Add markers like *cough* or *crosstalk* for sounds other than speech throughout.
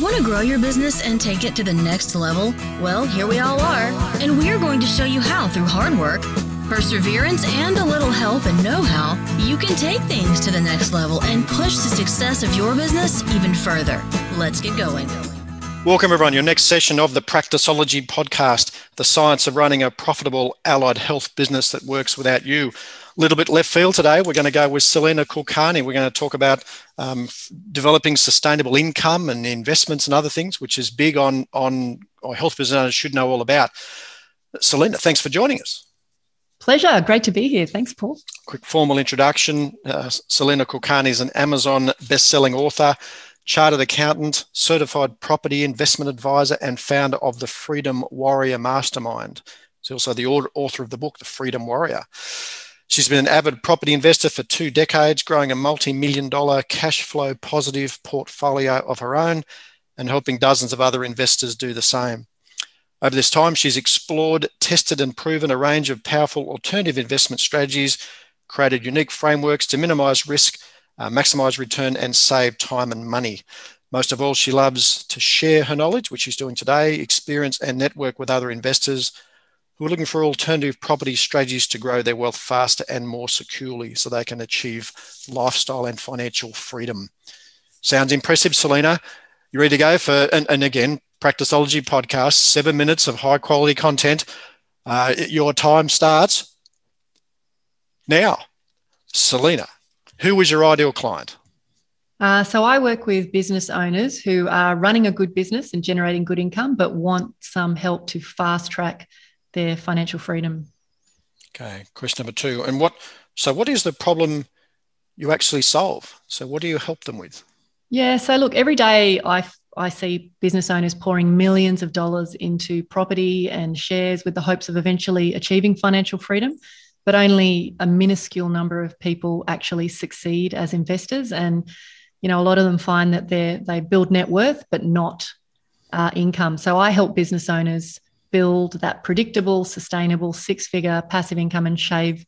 Want to grow your business and take it to the next level? Well, here we all are, and we're going to show you how through hard work, perseverance, and a little help and know how you can take things to the next level and push the success of your business even further. Let's get going. Welcome, everyone. Your next session of the Practiceology podcast, the science of running a profitable allied health business that works without you. A little bit left field today. We're going to go with Salena Kulkarni. We're going to talk about um, developing sustainable income and investments and other things, which is big on on our health business owners should know all about. Salena, thanks for joining us. Pleasure. Great to be here. Thanks, Paul. Quick formal introduction. Uh, Salena Kulkarni is an Amazon best-selling author chartered accountant, certified property investment advisor, and founder of the Freedom Warrior Mastermind. She's also the author of the book, The Freedom Warrior. She's been an avid property investor for two decades, growing a multi million dollar cash flow positive portfolio of her own and helping dozens of other investors do the same. Over this time, she's explored, tested, and proven a range of powerful alternative investment strategies, created unique frameworks to minimize risk uh, maximize return, and save time and money. Most of all, she loves to share her knowledge, which she's doing today, experience, and network with other investors who are looking for alternative property strategies to grow their wealth faster and more securely so they can achieve lifestyle and financial freedom. Sounds impressive, Salena. You ready to go for, and, and again, Practiceology podcast, seven minutes of high quality content. Uh, your time starts now. Salena, who was your ideal client? Uh, so I work with business owners who are running a good business and generating good income, but want some help to fast track their financial freedom. Okay, question number two. And what? So, what is the problem you actually solve? So, what do you help them with? Yeah. So, look, every day I I see business owners pouring millions of dollars into property and shares with the hopes of eventually achieving financial freedom but only a minuscule number of people actually succeed as investors. And, you know, a lot of them find that they they build net worth, but not uh, income. So I help business owners build that predictable, sustainable six figure passive income and shave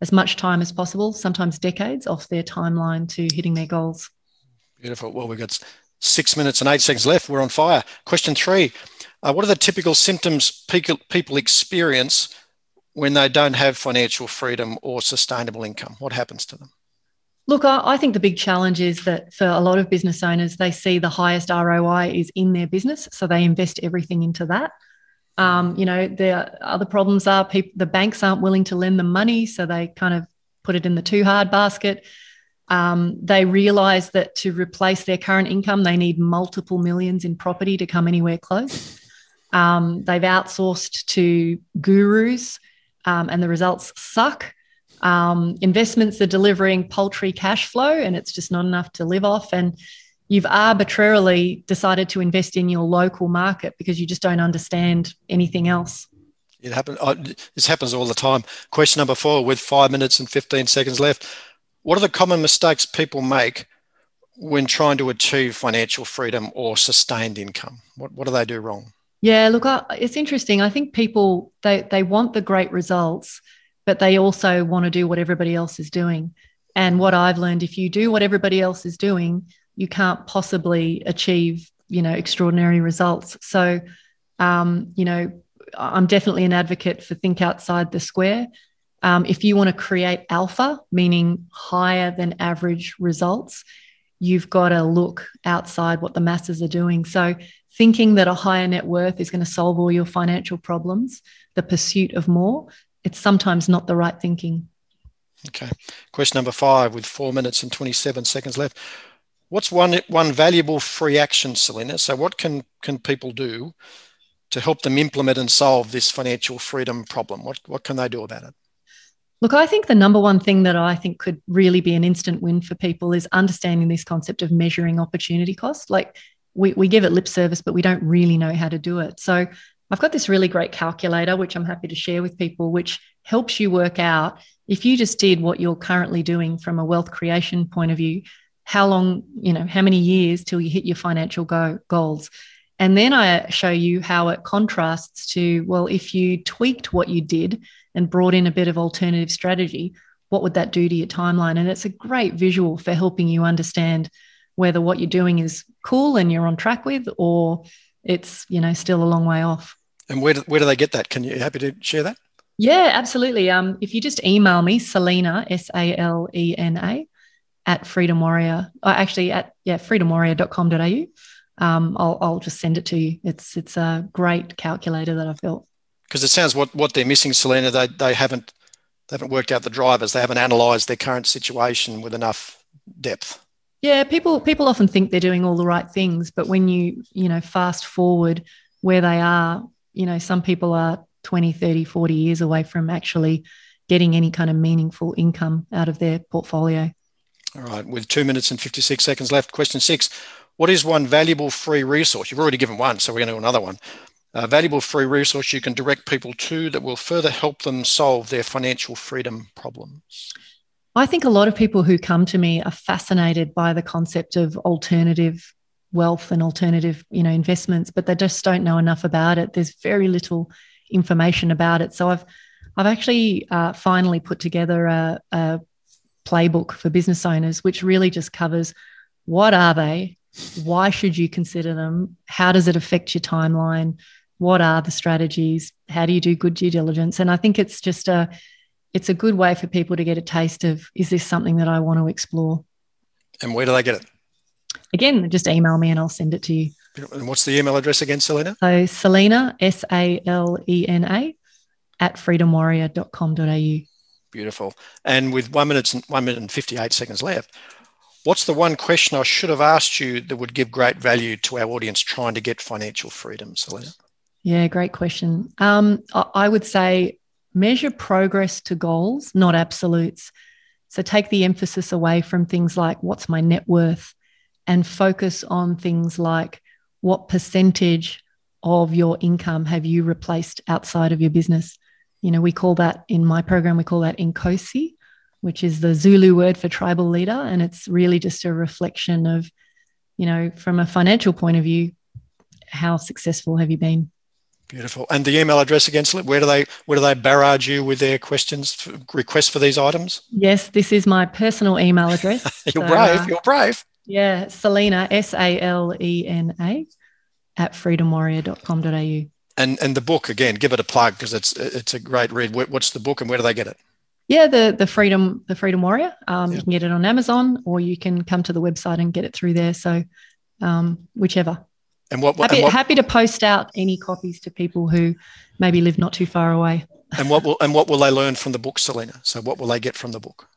as much time as possible, sometimes decades, off their timeline to hitting their goals. Beautiful. Well, we've got six minutes and eight seconds left. We're on fire. Question three uh, What are the typical symptoms people experience when they don't have financial freedom or sustainable income? What happens to them? Look, I think the big challenge is that for a lot of business owners, they see the highest ROI is in their business, so they invest everything into that. Um, you know, the other problems are people, the banks aren't willing to lend them money, so they kind of put it in the too hard basket. Um, they realize that to replace their current income, they need multiple millions in property to come anywhere close. Um, they've outsourced to gurus um, and the results suck. Um, investments are delivering paltry cash flow and it's just not enough to live off. And you've arbitrarily decided to invest in your local market because you just don't understand anything else. It happens. This happens all the time. Question number four, with five minutes and fifteen seconds left, what are the common mistakes people make when trying to achieve financial freedom or sustained income? What what do they do wrong? Yeah, look, it's interesting. I think people they they want the great results, but they also want to do what everybody else is doing. And what I've learned, if you do what everybody else is doing, you can't possibly achieve, you know, extraordinary results. So, um, you know, I'm definitely an advocate for think outside the square. Um, if you want to create alpha, meaning higher than average results, you've got to look outside what the masses are doing. So thinking that a higher net worth is going to solve all your financial problems, the pursuit of more, it's sometimes not the right thinking. Okay. Question number five with four minutes and 27 seconds left. What's one, one valuable free action, Salena? So, what can, can people do to help them implement and solve this financial freedom problem? What, what can they do about it? Look, I think the number one thing that I think could really be an instant win for people is understanding this concept of measuring opportunity cost. Like we, we give it lip service, but we don't really know how to do it. So I've got this really great calculator, which I'm happy to share with people, which helps you work out if you just did what you're currently doing from a wealth creation point of view, how long, you know, how many years till you hit your financial go- goals. And then I show you how it contrasts to, well, if you tweaked what you did and brought in a bit of alternative strategy, what would that do to your timeline? And it's a great visual for helping you understand whether what you're doing is cool and you're on track with, or it's you know still a long way off. And where do, where do they get that? Can you happy to share that? Yeah, absolutely. Um, if you just email me, Salena, S A L E N A, at Freedom Warrior, uh, actually at yeah, freedomwarrior.com.au, um, I'll, I'll just send it to you. It's it's a great calculator that I've built. Because it sounds what what they're missing, Salena. they they haven't they haven't worked out the drivers. They haven't analysed their current situation with enough depth. Yeah, people people often think they're doing all the right things, but when you you know fast forward where they are, you know some people are 20, 30, 40 years away from actually getting any kind of meaningful income out of their portfolio. All right, with two minutes and 56 seconds left, question six What is one valuable free resource? You've already given one, so we're going to do another one. A valuable free resource you can direct people to that will further help them solve their financial freedom problems. I think a lot of people who come to me are fascinated by the concept of alternative wealth and alternative, you know, investments, but they just don't know enough about it. There's very little information about it. So I've I've actually uh, finally put together a, a playbook for business owners, which really just covers what are they, why should you consider them, how does it affect your timeline, what are the strategies, how do you do good due diligence, and I think it's just a it's a good way for people to get a taste of is this something that I want to explore. And where do they get it? Again, just email me and I'll send it to you. And what's the email address again, Salena? So Salena, S A L E N A, at freedomwarrior.com.au. Beautiful. And with one minute, one minute and 58 seconds left, what's the one question I should have asked you that would give great value to our audience trying to get financial freedom, Salena? Yeah, great question. Um, I would say measure progress to goals, not absolutes. So take the emphasis away from things like what's my net worth and focus on things like what percentage of your income have you replaced outside of your business? You know, we call that in my program, we call that Inkosi, which is the Zulu word for tribal leader. And it's really just a reflection of, you know, from a financial point of view, how successful have you been? Beautiful. And the email address again, where do they where do they barrage you with their questions, requests for these items? Yes, this is my personal email address. *laughs* you're so, brave. Uh, you're brave. Yeah, Salena, S A L E N A, at freedomwarrior.com.au. And and the book again, give it a plug because it's it's a great read. What's the book and where do they get it? Yeah, the the Freedom the Freedom Warrior. Um, yeah. You can get it on Amazon or you can come to the website and get it through there. So um, whichever. And what, happy, and what, happy to post out any copies to people who maybe live not too far away. *laughs* And what will and what will they learn from the book, Salena? So what will they get from the book?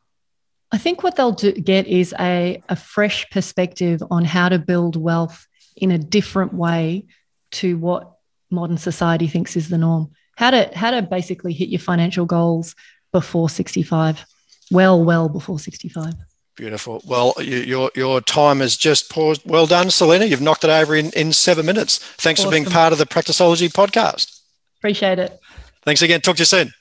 I think what they'll do, get is a, a fresh perspective on how to build wealth in a different way to what modern society thinks is the norm. How to how to basically hit your financial goals before 65. Well, well before 65. Beautiful. Well, you, your your time has just paused. Well done, Salena. You've knocked it over in, in seven minutes. Thanks awesome. for being part of the Practiceology podcast. Appreciate it. Thanks again. Talk to you soon.